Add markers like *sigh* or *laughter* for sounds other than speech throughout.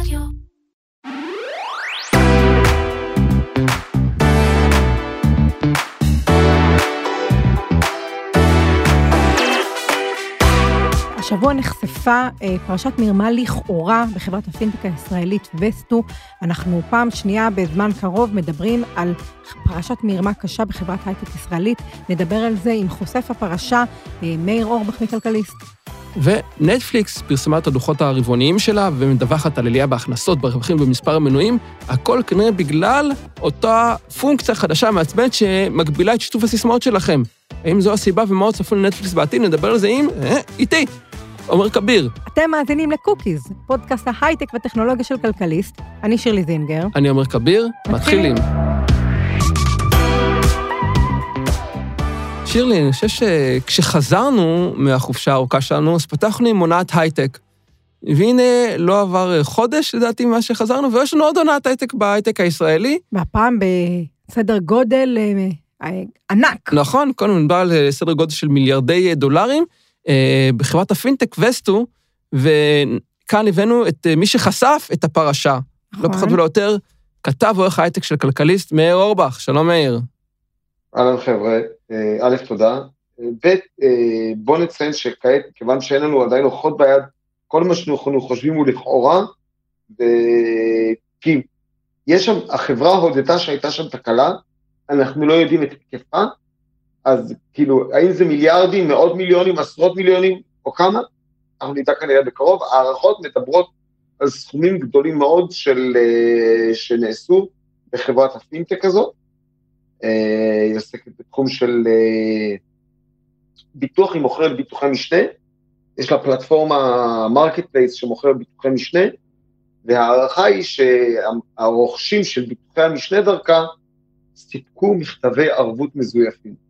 רדיו. השבוע נחשפה אה, פרשת מרמה לכאורה בחברת הפינטק הישראלית וסטו. אנחנו פעם שנייה בזמן קרוב מדברים על פרשת מרמה קשה בחברת הייטק ישראלית. נדבר על זה עם חושף הפרשה, אה, מאיר אורבך מכלכליסט. ונטפליקס פרסמה את הדוחות הרבעוניים שלה ומדווחת על עלייה בהכנסות, ברווחים ובמספר המנויים, הכל כנראה בגלל אותה פונקציה חדשה מעצבנת שמגבילה את שיתוף הסיסמאות שלכם. האם זו הסיבה ומה עוד צפוי לנטפליקס בעתיד? נדבר על זה עם... אה, איתי. עומר כביר. אתם מאזינים לקוקיז, פודקאסט ההייטק והטכנולוגיה של כלכליסט. אני שירלי זינגר. אני עומר כביר, מתחילים. שירלי, אני חושב שכשחזרנו מהחופשה הארוכה שלנו, אז פתחנו עם הונאת הייטק. והנה, לא עבר חודש, לדעתי, מאז שחזרנו, ויש לנו עוד הונאת הייטק בהייטק הישראלי. והפעם בסדר גודל אה, אה, ענק. נכון, קודם מדובר על אה, סדר גודל של מיליארדי דולרים. בחברת הפינטק וסטו, וכאן הבאנו את מי שחשף את הפרשה. נכון. לא פחות ולא יותר, כתב עורך ההייטק של כלכליסט, מאיר אורבך. שלום מאיר. אהלן חבר'ה, אה, א', תודה. ב', אה, בוא נציין שכעת, כיוון שאין לנו עדיין הוכחות ביד, כל מה שאנחנו חושבים הוא לכאורה, ו- כי יש שם, החברה הודתה שהייתה שם תקלה, אנחנו לא יודעים את היקפה, אז כאילו, האם זה מיליארדים, מאות מיליונים, עשרות מיליונים, או כמה? אנחנו נדע כנראה בקרוב. הערכות מדברות על סכומים גדולים מאוד של, אה, שנעשו בחברת הפינטק הזאת. אה, היא עוסקת בתחום של אה, ביטוח, היא מוכרת ביטוחי משנה. יש לה פלטפורמה marketplace שמוכרת ביטוחי משנה, וההערכה היא שהרוכשים של ביטוחי המשנה דרכה סיפקו מכתבי ערבות מזויפים.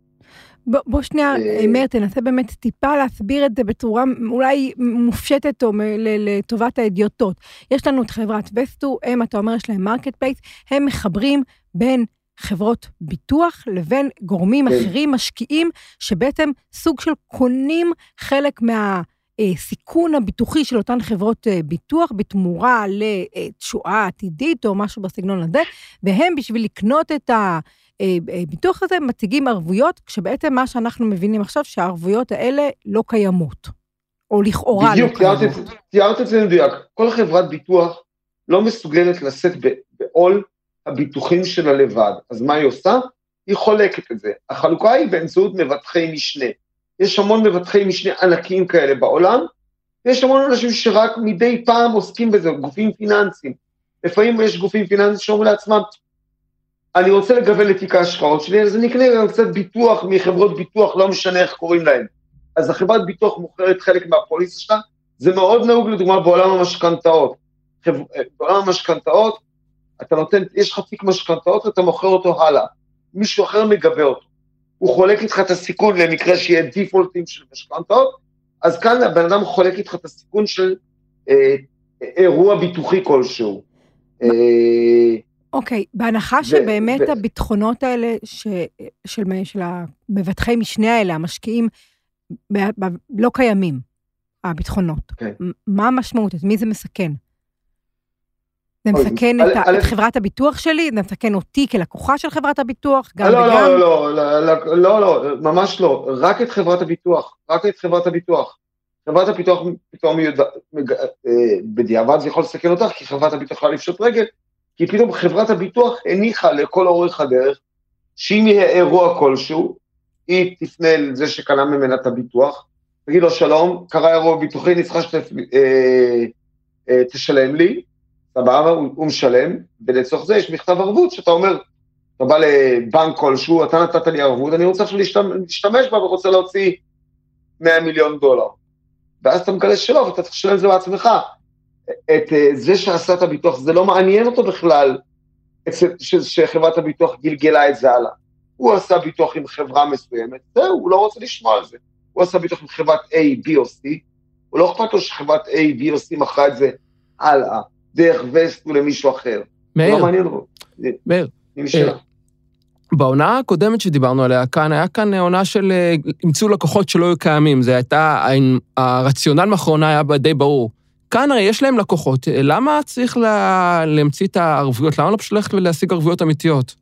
בוא, בוא שנייה, אה, מאיר, תנסה באמת טיפה להסביר את זה בצורה אולי מופשטת או לטובת ההדיוטות. יש לנו את חברת וסטו, הם, אתה אומר, יש להם marketplace, הם מחברים בין חברות ביטוח לבין גורמים כן. אחרים, משקיעים, שבעצם סוג של קונים חלק מה... אה, סיכון הביטוחי של אותן חברות אה, ביטוח בתמורה לתשואה עתידית או משהו בסגנון הזה, והם בשביל לקנות את הביטוח הזה מציגים ערבויות, כשבעצם מה שאנחנו מבינים עכשיו שהערבויות האלה לא קיימות, או לכאורה לא בדיוק, תיארת קיימות. זה- תיארת את זה מדויק. כל חברת ביטוח לא מסוגלת לשאת בעול הביטוחים שלה לבד. אז מה היא עושה? היא חולקת את זה. החלוקה היא באמצעות מבטחי משנה. יש המון מבטחי משנה ענקיים כאלה בעולם, ויש המון אנשים שרק מדי פעם עוסקים בזה, גופים פיננסיים. לפעמים יש גופים פיננסיים שאומרים לעצמם, אני רוצה לגוון תיק ההשקעות שלי, אז אני אקנה גם קצת ביטוח מחברות ביטוח, לא משנה איך קוראים להן. אז החברת ביטוח מוכרת חלק מהפוליסה שלה, זה מאוד נהוג לדוגמה בעולם המשכנתאות. חב- בעולם המשכנתאות, אתה נותן, יש לך תיק משכנתאות, אתה מוכר אותו הלאה. מישהו אחר מגבה אותו. הוא חולק איתך את הסיכון למקרה שיהיה דיפולטים של משכנתאות, אז כאן הבן אדם חולק איתך את הסיכון של אה, אירוע ביטוחי כלשהו. אה, אוקיי, בהנחה ו- שבאמת ו- הביטחונות האלה, ש, של, של המבטחי משנה האלה, המשקיעים, ב, ב, לא קיימים, הביטחונות. כן. מ- מה המשמעות? את מי זה מסכן? זה מסכן את, את חברת הביטוח שלי? זה מסכן אותי כלקוחה של חברת הביטוח? גם לא, וגם? לא, לא, לא, לא, לא, לא, ממש לא, רק את חברת הביטוח, רק את חברת הביטוח. חברת הביטוח פתאום אה, בדיעבד זה יכול לסכן אותך, כי חברת הביטוח יכולה לפשוט רגל, כי פתאום חברת הביטוח הניחה לכל אורך הדרך, שאם יהיה אירוע כלשהו, היא תפנה לזה שקנה ממנה את הביטוח, תגיד לו שלום, קרה אירוע ביטוחי, אני צריכה שתשלם לי, סבבה, הוא, הוא משלם, ולצורך זה יש מכתב ערבות שאתה אומר, אתה בא לבנק כלשהו, אתה נתת לי ערבות, אני רוצה עכשיו להשתמש, בה ורוצה להוציא 100 מיליון דולר. ואז אתה מגלה שלא, ואתה צריך לשלם את זה בעצמך. את אה, זה שעשה את הביטוח, זה לא מעניין אותו בכלל שחברת הביטוח גלגלה את זה הלאה. הוא עשה ביטוח עם חברה מסוימת, זהו, הוא לא רוצה לשמוע על זה. הוא עשה ביטוח עם חברת A, B או C, הוא לא אכפת לו שחברת A, B או C מכרה את זה הלאה, דרך וסט ולמישהו אחר. מאיר, לא מעניין אותו. מאיר, שלה. בעונה הקודמת שדיברנו עליה כאן, היה כאן עונה של אה, אימצו לקוחות שלא היו קיימים. זה הייתה, הרציונל מאחרונה היה די ברור. כאן הרי יש להם לקוחות, למה צריך לה... להמציא את הערבויות? למה לא פשוט ללכת ולהשיג ערבויות אמיתיות?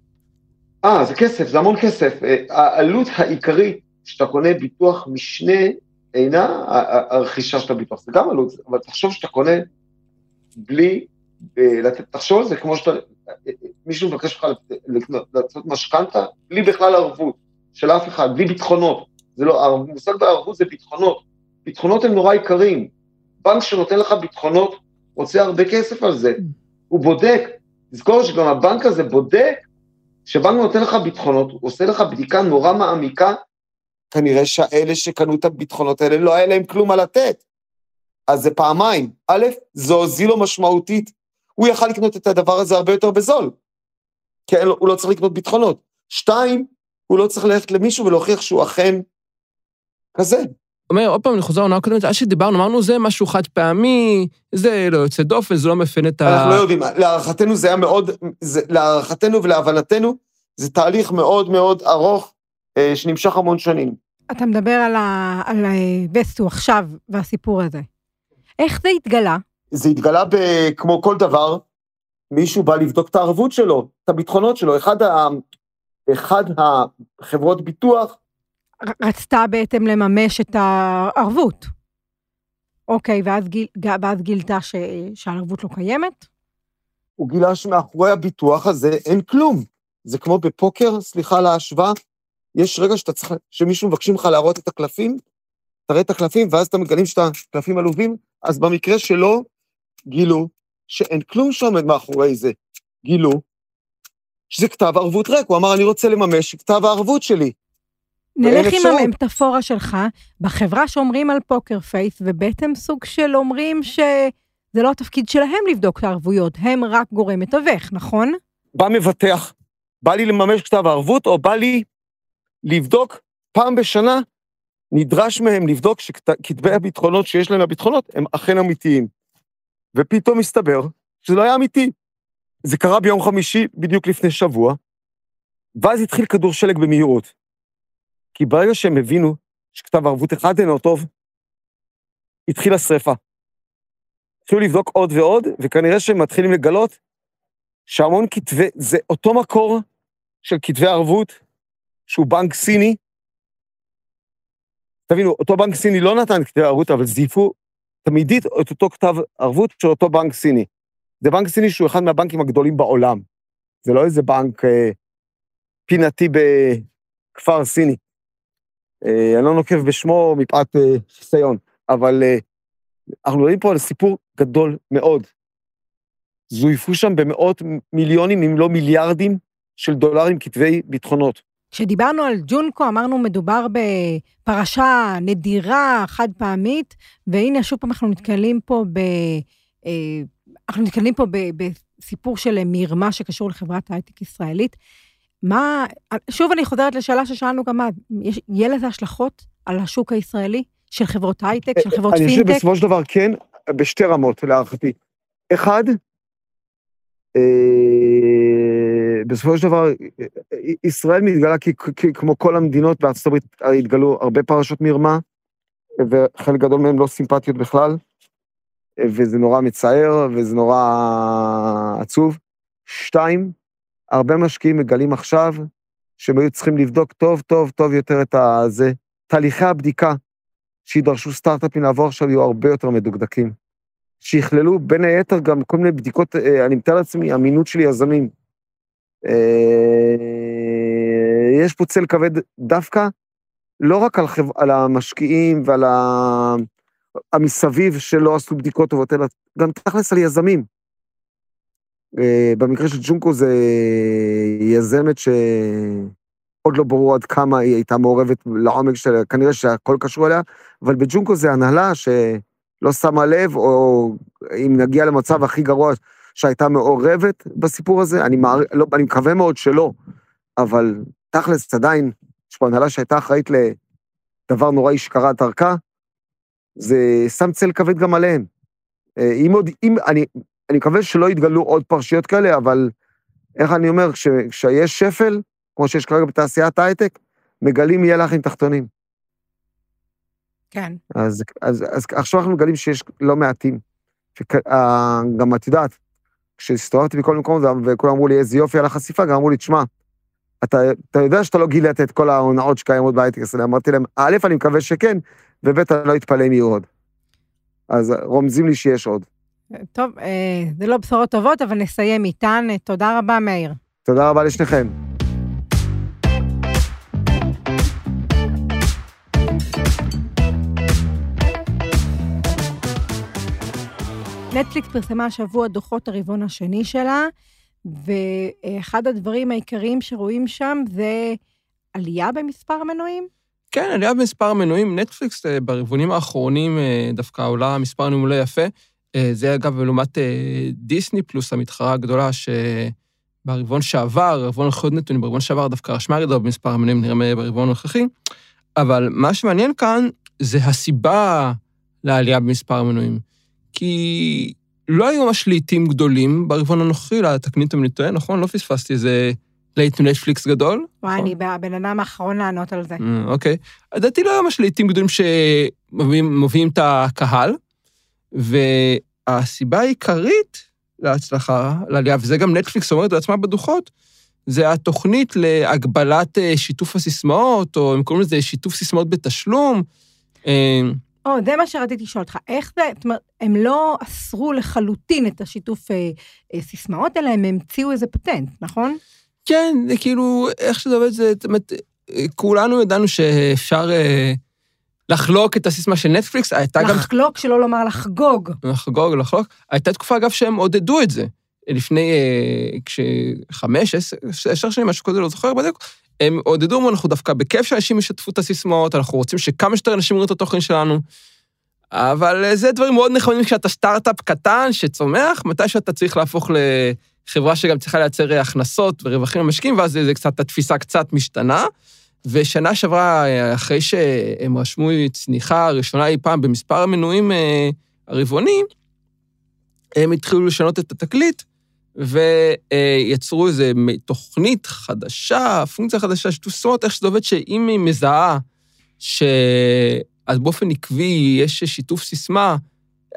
אה, זה כסף, זה המון כסף. אה, העלות העיקרית כשאתה קונה ביטוח משנה אינה הרכישה של הביטוח, זה גם עלות, אבל תחשוב שאתה קונה בלי, אה, תחשוב על זה כמו שאתה, מישהו מבקש לך לעשות משכנתה, בלי בכלל ערבות של אף אחד, בלי ביטחונות. זה לא, המושג בערבות זה ביטחונות. ביטחונות הם נורא יקרים. בנק שנותן לך ביטחונות רוצה הרבה כסף על זה. הוא בודק, תזכור שגם הבנק הזה בודק, כשבנק נותן לך ביטחונות, הוא עושה לך בדיקה נורא מעמיקה, כנראה שהאלה שקנו את הביטחונות האלה לא היה להם כלום מה לתת. אז זה פעמיים. א', זה הוזיל לו משמעותית. הוא יכל לקנות את הדבר הזה הרבה יותר בזול, כי הוא לא צריך לקנות ביטחונות. שתיים, הוא לא צריך ללכת למישהו ולהוכיח שהוא אכן כזה. אומר, עוד פעם, אני חוזר לעונה הקודמת, אז שדיברנו, אמרנו, זה משהו חד פעמי, זה לא יוצא דופן, זה לא מפן את ה... אנחנו לא יודעים, להערכתנו זה היה מאוד, זה, להערכתנו ולהבנתנו, זה תהליך מאוד מאוד ארוך, אה, שנמשך המון שנים. אתה מדבר על, ה, על וסטו עכשיו והסיפור הזה. איך זה התגלה? זה התגלה ב, כמו כל דבר, מישהו בא לבדוק את הערבות שלו, את הביטחונות שלו. אחד, ה, אחד החברות ביטוח רצתה בעצם לממש את הערבות. אוקיי, ואז, גיל, ואז גילתה ש, שהערבות לא קיימת? הוא גילה שמאחורי הביטוח הזה אין כלום. זה כמו בפוקר, סליחה על ההשוואה, יש רגע שאתה צריך, שמישהו מבקשים לך להראות את הקלפים, תראה את הקלפים, ואז אתה מגלים שאתה קלפים עלובים, אז במקרה שלו, גילו שאין כלום שעומד מאחורי זה. גילו שזה כתב ערבות ריק, הוא אמר, אני רוצה לממש כתב הערבות שלי. נלך עם המטאפורה שלך, בחברה שאומרים על פוקר פייס, ובעצם סוג של אומרים שזה לא התפקיד שלהם לבדוק את הערבויות, הם רק גורם מתווך, נכון? בא מבטח, בא לי לממש כתב הערבות, או בא לי לבדוק פעם בשנה, נדרש מהם לבדוק שכתבי הביטחונות שיש להם לביטחונות הם אכן אמיתיים. ופתאום מסתבר שזה לא היה אמיתי. זה קרה ביום חמישי, בדיוק לפני שבוע, ואז התחיל כדור שלג במהירות. כי ברגע שהם הבינו שכתב ערבות אחד אינו טוב, התחילה שרפה. התחילו לבדוק עוד ועוד, וכנראה שהם מתחילים לגלות שהמון כתבי, זה אותו מקור של כתבי ערבות, שהוא בנק סיני. תבינו, אותו בנק סיני לא נתן כתבי ערבות, אבל זייפו תמידית את אותו כתב ערבות של אותו בנק סיני. זה בנק סיני שהוא אחד מהבנקים הגדולים בעולם. זה לא איזה בנק אה, פינתי בכפר סיני. אה, אני לא נוקב בשמו מפאת אה, חיסיון, אבל אה, אנחנו מדברים פה על סיפור גדול מאוד. זויפו שם במאות מיליונים, אם לא מיליארדים, של דולרים כתבי ביטחונות. כשדיברנו על ג'ונקו, אמרנו מדובר בפרשה נדירה, חד פעמית, והנה שוב פעם אנחנו נתקלים פה ב... אנחנו נתקלים פה בסיפור של מרמה שקשור לחברת הייטק ישראלית. מה, שוב אני חוזרת לשאלה ששאלנו גם אז, יהיה לזה השלכות על השוק הישראלי של חברות הייטק, של חברות פינטק? אני חושב בסופו של דבר כן, בשתי רמות להערכתי. אחד, אה, בסופו של דבר, ישראל מתגלה כי, כי כמו כל המדינות בארצות הברית התגלו הרבה פרשות מרמה, וחלק גדול מהן לא סימפטיות בכלל, וזה נורא מצער וזה נורא עצוב. שתיים, הרבה משקיעים מגלים עכשיו שהם היו צריכים לבדוק טוב, טוב, טוב יותר את הזה. תהליכי הבדיקה שידרשו סטארט-אפים לעבור עכשיו יהיו הרבה יותר מדוקדקים. שיכללו בין היתר גם כל מיני בדיקות, אה, אני מתאר לעצמי, אמינות של יזמים. אה, יש פה צל כבד דווקא, לא רק על, חב... על המשקיעים ועל ה... המסביב שלא עשו בדיקות טובות, אלא גם תכלס על יזמים. אה, במקרה של ג'ונקו זה יזמת שעוד לא ברור עד כמה היא הייתה מעורבת לעומק שלה, כנראה שהכל קשור אליה, אבל בג'ונקו זה הנהלה שלא שמה לב, או אם נגיע למצב הכי גרוע, שהייתה מעורבת בסיפור הזה, אני, מער... לא, אני מקווה מאוד שלא, אבל תכלס עדיין, יש פה הנהלה שהייתה אחראית לדבר נוראי שקרה דרכה, זה שם צל כבד גם עליהם. אה, אם עוד, אם, אני, אני מקווה שלא יתגלו עוד פרשיות כאלה, אבל איך אני אומר, כש, כשיש שפל, כמו שיש כרגע בתעשיית ההייטק, מגלים יהיה לחים תחתונים. כן. אז, אז, אז עכשיו אנחנו מגלים שיש לא מעטים. שכ- אה, גם את יודעת, כשהסתובבתי בכל מקום וכולם אמרו לי, איזה יופי על החשיפה, גם אמרו לי, תשמע, אתה, אתה יודע שאתה לא גילית את כל ההונאות שקיימות בהייטק הישראלי. אמרתי להם, א', אני מקווה שכן, וב', אני לא אתפלא אם יהיו עוד. אז רומזים לי שיש עוד. טוב, אה, זה לא בשורות טובות, אבל נסיים איתן. תודה רבה, מאיר. תודה רבה לשניכם. נטפליקס פרסמה השבוע דוחות הרבעון השני שלה, ואחד הדברים העיקריים שרואים שם זה עלייה במספר המנויים. כן, עלייה במספר המנויים. נטפליקס אה, ברבעונים האחרונים אה, דווקא עולה מספר מנויים לא יפה. אה, זה אגב לעומת דיסני פלוס, המתחרה הגדולה, שברבעון שעבר, רבעון עוד נתונים, ברבעון שעבר דווקא רשמה ירידה במספר המנויים, נראה ברבעון הנוכחי. אבל מה שמעניין כאן זה הסיבה לעלייה במספר המנויים. כי לא היו ממש לעיתים גדולים ברבעון הנוכחי, תקני אותי אם אני טועה, נכון? לא פספסתי איזה להיט נטפליקס גדול. וואי, אני הבן אדם האחרון לענות על זה. אה, אוקיי. לדעתי לא היו ממש לעיתים גדולים שמביאים את הקהל, והסיבה העיקרית להצלחה, לעלייה, וזה גם נטפליקס אומרת בעצמה בדוחות, זה התוכנית להגבלת אה, שיתוף הסיסמאות, או הם קוראים לזה שיתוף סיסמאות בתשלום. אה, או, זה מה שרציתי לשאול אותך. איך זה, זאת אומרת, הם לא אסרו לחלוטין את השיתוף אה, אה, סיסמאות, אלא הם המציאו איזה פטנט, נכון? כן, זה כאילו, איך שזה עובד, זה, זאת אומרת, כולנו ידענו שאפשר אה, לחלוק את הסיסמה של נטפליקס, הייתה לחלוק, גם... לחלוק, שלא לומר לחגוג. לחגוג, לחלוק. הייתה תקופה, אגב, שהם עודדו את זה. לפני, אה, כשחמש, עשר, עשר שנים, משהו כזה, לא זוכר בדיוק, הם עודדו, אנחנו דווקא בכיף שאנשים ישתפו את הסיסמאות, אנחנו רוצים שכמה שיותר אנשים יראו את התוכן שלנו. אבל אה, זה דברים מאוד נחמדים כשאתה סטארט-אפ קטן שצומח, מתי שאתה צריך להפוך לחברה שגם צריכה לייצר הכנסות ורווחים למשקיעים, ואז זה, זה קצת, התפיסה קצת משתנה. ושנה שעברה, אה, אחרי שהם רשמו צניחה ראשונה אי פעם במספר המנויים אה, הרבעוני, הם התחילו לשנות את התקליט, ויצרו איזו תוכנית חדשה, פונקציה חדשה, שתוסרות איך שזה עובד, שאם היא מזהה שאז באופן עקבי יש שיתוף סיסמה,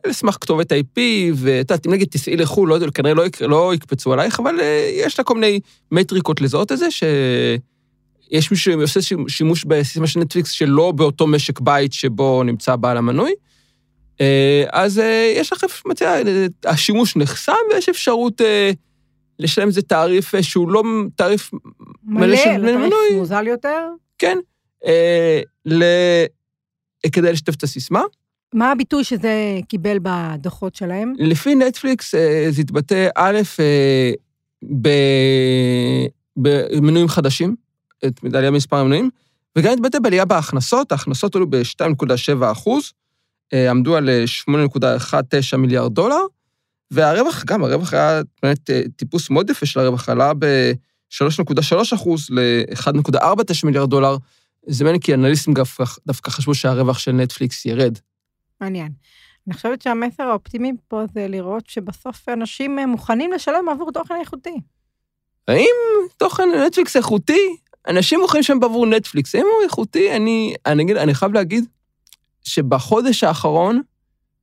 על סמך כתובת IP, ואת יודעת, אם נגיד תסעי לחו"ל, לא יודע, כנראה לא, לא יקפצו עלייך, אבל אה, יש לה כל מיני מטריקות לזהות את זה, שיש מישהו שעושה שימוש בסיסמה של נטפליקס שלא באותו משק בית שבו נמצא בעל המנוי. אה, אז אה, יש לך, מציע, השימוש נחסם ויש אפשרות לשלם איזה תעריף שהוא לא תעריף מלא של בני מנוי. תעריף מוזל יותר? כן, ל... כדי לשתף את הסיסמה. מה הביטוי שזה קיבל בדוחות שלהם? לפי נטפליקס זה התבטא, א', במנויים חדשים, את עלייה במספר המנויים, וגם התבטא בעלייה בהכנסות, ההכנסות עלו ב-2.7 אחוז, עמדו על 8.19 מיליארד דולר, והרווח, גם הרווח היה באמת טיפוס מאוד יפה של הרווח, עלה ב-3.3 אחוז ל-1.49 מיליארד דולר. זה מעניין כי אנליסטים דווקא חשבו שהרווח של נטפליקס ירד. מעניין. אני חושבת שהמסר האופטימי פה זה לראות שבסוף אנשים מוכנים לשלם עבור תוכן איכותי. האם תוכן נטפליקס איכותי? אנשים מוכנים לשלם בעבור נטפליקס. האם הוא איכותי? אני, אני, אני, אני חייב להגיד שבחודש האחרון,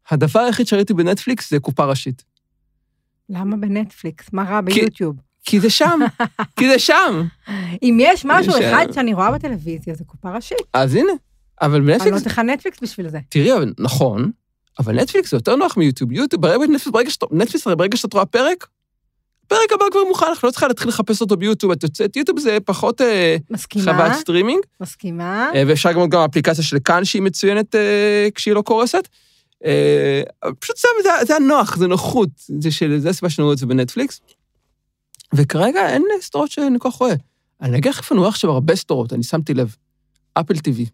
הדבר היחיד שראיתי בנטפליקס זה קופה ראשית. למה בנטפליקס? מה רע ביוטיוב? כי זה שם, *laughs* כי זה שם. אם יש משהו אחד שאני רואה בטלוויזיה, זה קופה ראשית. אז הנה, אבל בנטפליקס... אני לא צריכה נטפליקס בשביל זה. תראי, נכון, אבל נטפליקס זה יותר נוח מיוטיוב. יוטיוב, ברגע שאתה, נטפליקס, ברגע שאת רואה פרק, פרק הבא כבר מוכן, אנחנו לא צריכה להתחיל לחפש אותו ביוטיוב, את יוצאת, יוטיוב זה פחות מסכימה, חוויית סטרימינג. מסכימה. ואפשר גם גם אפליקציה של כאן שהיא מצוינת כשהיא לא קורסת. פשוט זה, זה, זה הנוח, זה נוחות, זה, של, זה הסיבה שאני רואה את זה בנטפליקס. וכרגע אין סדרות שאני כל כך רואה. אני אגיד לך איפה אני רואה עכשיו הרבה סדרות, אני שמתי לב. Apple TV.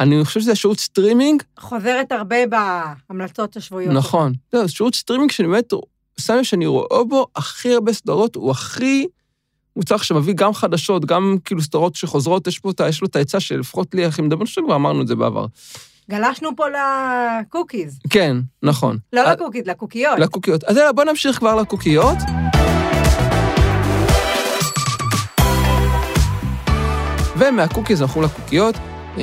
אני חושב שזה שירות סטרימינג. חוזרת הרבה בהמלצות השבועיות. נכון. זה שירות סטרימינג שאני באמת לב שאני רואה בו הכי הרבה סדרות, הוא הכי מוצלח שמביא גם חדשות, גם כאילו סדרות שחוזרות, יש, פה, יש לו את העצה שלפחות לי, הכי מדברים שכבר אמרנו את זה בעבר. גלשנו פה ל cookies. כן, נכון. לא ל cookies, לקוקיות. לקוקיות. אז יאללה, בוא נמשיך כבר לקוקיות. ומה cookies אנחנו לקוקיות.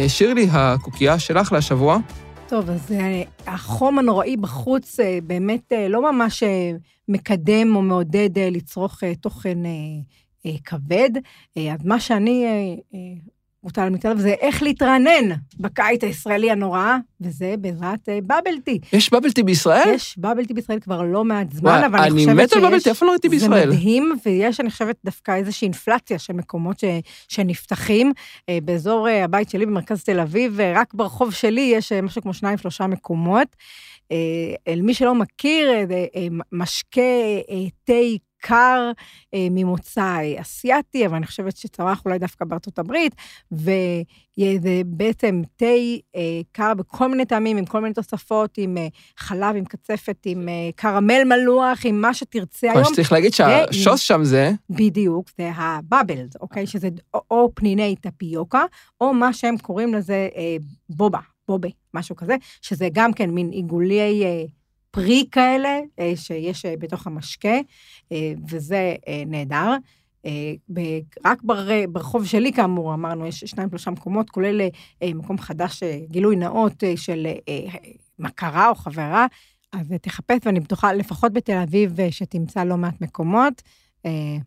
שירלי, הקוקייה שלך להשבוע טוב, אז אה, החום הנוראי בחוץ אה, באמת אה, לא ממש מקדם או מעודד לצרוך תוכן כבד. אז מה שאני מוטל מתערב זה איך להתרענן בקיץ הישראלי הנורא, וזה בעזרת אה, בבל טי. יש בבלטי בישראל? יש בבל טי בישראל כבר לא מעט זמן, וואי, אבל אני אני חושבת מת על שיש... בבל טי, אף פעם לא ראיתי בישראל. זה מדהים, ויש, אני חושבת, דווקא איזושהי אינפלציה של מקומות ש, שנפתחים. אה, באזור אה, הבית שלי במרכז תל אביב, אה, רק ברחוב שלי יש אה, משהו כמו שניים, שלושה מקומות. אה, אל מי שלא מכיר, אה, אה, משקה אה, תה קר אה, ממוצא אסיאתי, אבל אני חושבת שצמח אולי דווקא בארצות הברית, וזה בעצם תה אה, קר בכל מיני טעמים, עם כל מיני תוספות, עם אה, חלב, עם קצפת, עם אה, קרמל מלוח, עם מה שתרצה היום. שצריך להגיד שהשוס שם זה, בדיוק, זה הבאבלס, אוקיי? שזה או, או פניני טפיוקה, או מה שהם קוראים לזה אה, בובה, בובה, משהו כזה, שזה גם כן מין עיגולי אה, פרי כאלה, אה, שיש אה, בתוך המשקה, אה, וזה נהדר. רק בר, ברחוב שלי, כאמור, אמרנו, יש שניים, שלושה מקומות, כולל מקום חדש, גילוי נאות של מכרה או חברה, אז תחפש, ואני בטוחה, לפחות בתל אביב, שתמצא לא מעט מקומות.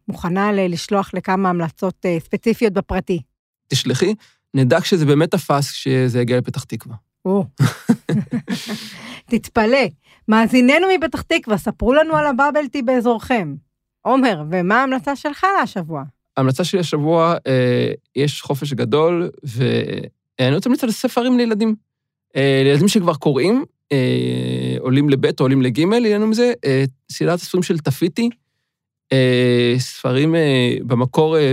מוכנה לשלוח לכמה המלצות ספציפיות בפרטי. תשלחי, נדע כשזה באמת תפס כשזה יגיע לפתח תקווה. או. תתפלא. מאזיננו מפתח תקווה, ספרו לנו על הבאבל טי באזורכם. עומר, ומה ההמלצה שלך להשבוע? ההמלצה שלי השבוע, אה, יש חופש גדול, ואני רוצה להמליץ על ספרים לילדים. אה, לילדים שכבר קוראים, אה, עולים לב' או עולים לג', לנו מזה, אה, סדרת הספרים של תפיתי, אה, ספרים אה, במקור, אה,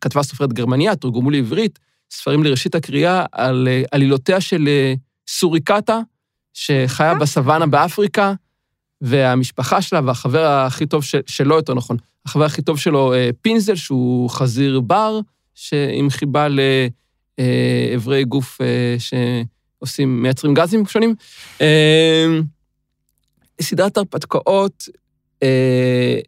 כתבה סופרת גרמניה, תורגמו לעברית, ספרים לראשית הקריאה על אה, עלילותיה של אה, סוריקטה, שחיה בסוואנה באפריקה, והמשפחה שלה והחבר הכי טוב של, שלו, יותר נכון, החבר הכי טוב שלו, אה, פינזל, שהוא חזיר בר, עם חיבה לאיברי גוף שעושים, מייצרים גזים שונים. סדרת הרפתקאות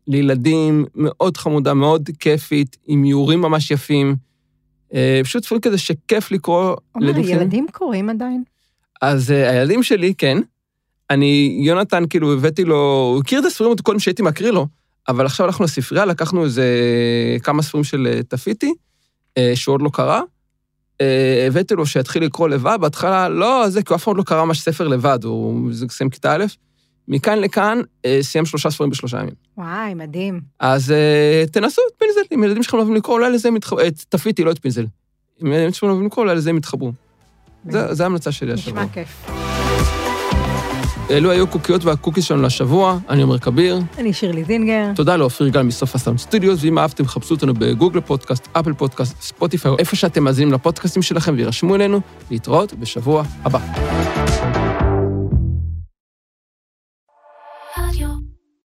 לילדים מאוד חמודה, מאוד כיפית, עם איורים ממש יפים. אה, פשוט ספרים כזה שכיף לקרוא עומר, לילדים קטנים. ילדים קוראים עדיין? אז uh, הילדים שלי, כן. אני, יונתן, כאילו, הבאתי לו, הוא הכיר את הספרים עוד קודם שהייתי מקריא לו, אבל עכשיו הלכנו לספרייה, לקחנו איזה כמה ספרים של אה, תפיתי, שהוא עוד לא קרא. הבאתי לו שיתחיל לקרוא לבד, בהתחלה, לא, זה, כי הוא אף פעם לא קרא ממש ספר לבד, הוא זה סיים כיתה א'. מכאן לכאן, uh, סיים שלושה ספרים בשלושה ימים. וואי, מדהים. אז uh, תנסו את פינזל, אם ילדים שלכם לא אוהבים לקרוא, אולי לזה הם יתחברו, את תפיתי, לא את פינזל. אם ילדים שלכם לא אוהבים לקרוא, אולי לזה הם יתחברו. זה ההמלצה שלי השבוע. נשמע כיף. אלו היו קוקיות וה cookies שלנו לשבוע, אני עומר כביר. אני שירלי זינגר. תודה לאופיר גל מסוף הסאונד סטודיוס, ואם אהבתם, חפשו אותנו בגוגל פודקאסט, אפל פודקאסט, ספוטיפיי, או איפה שאתם מאזינים לפודקאסטים שלכם וירשמו אלינו. להתראות בשבוע הבא.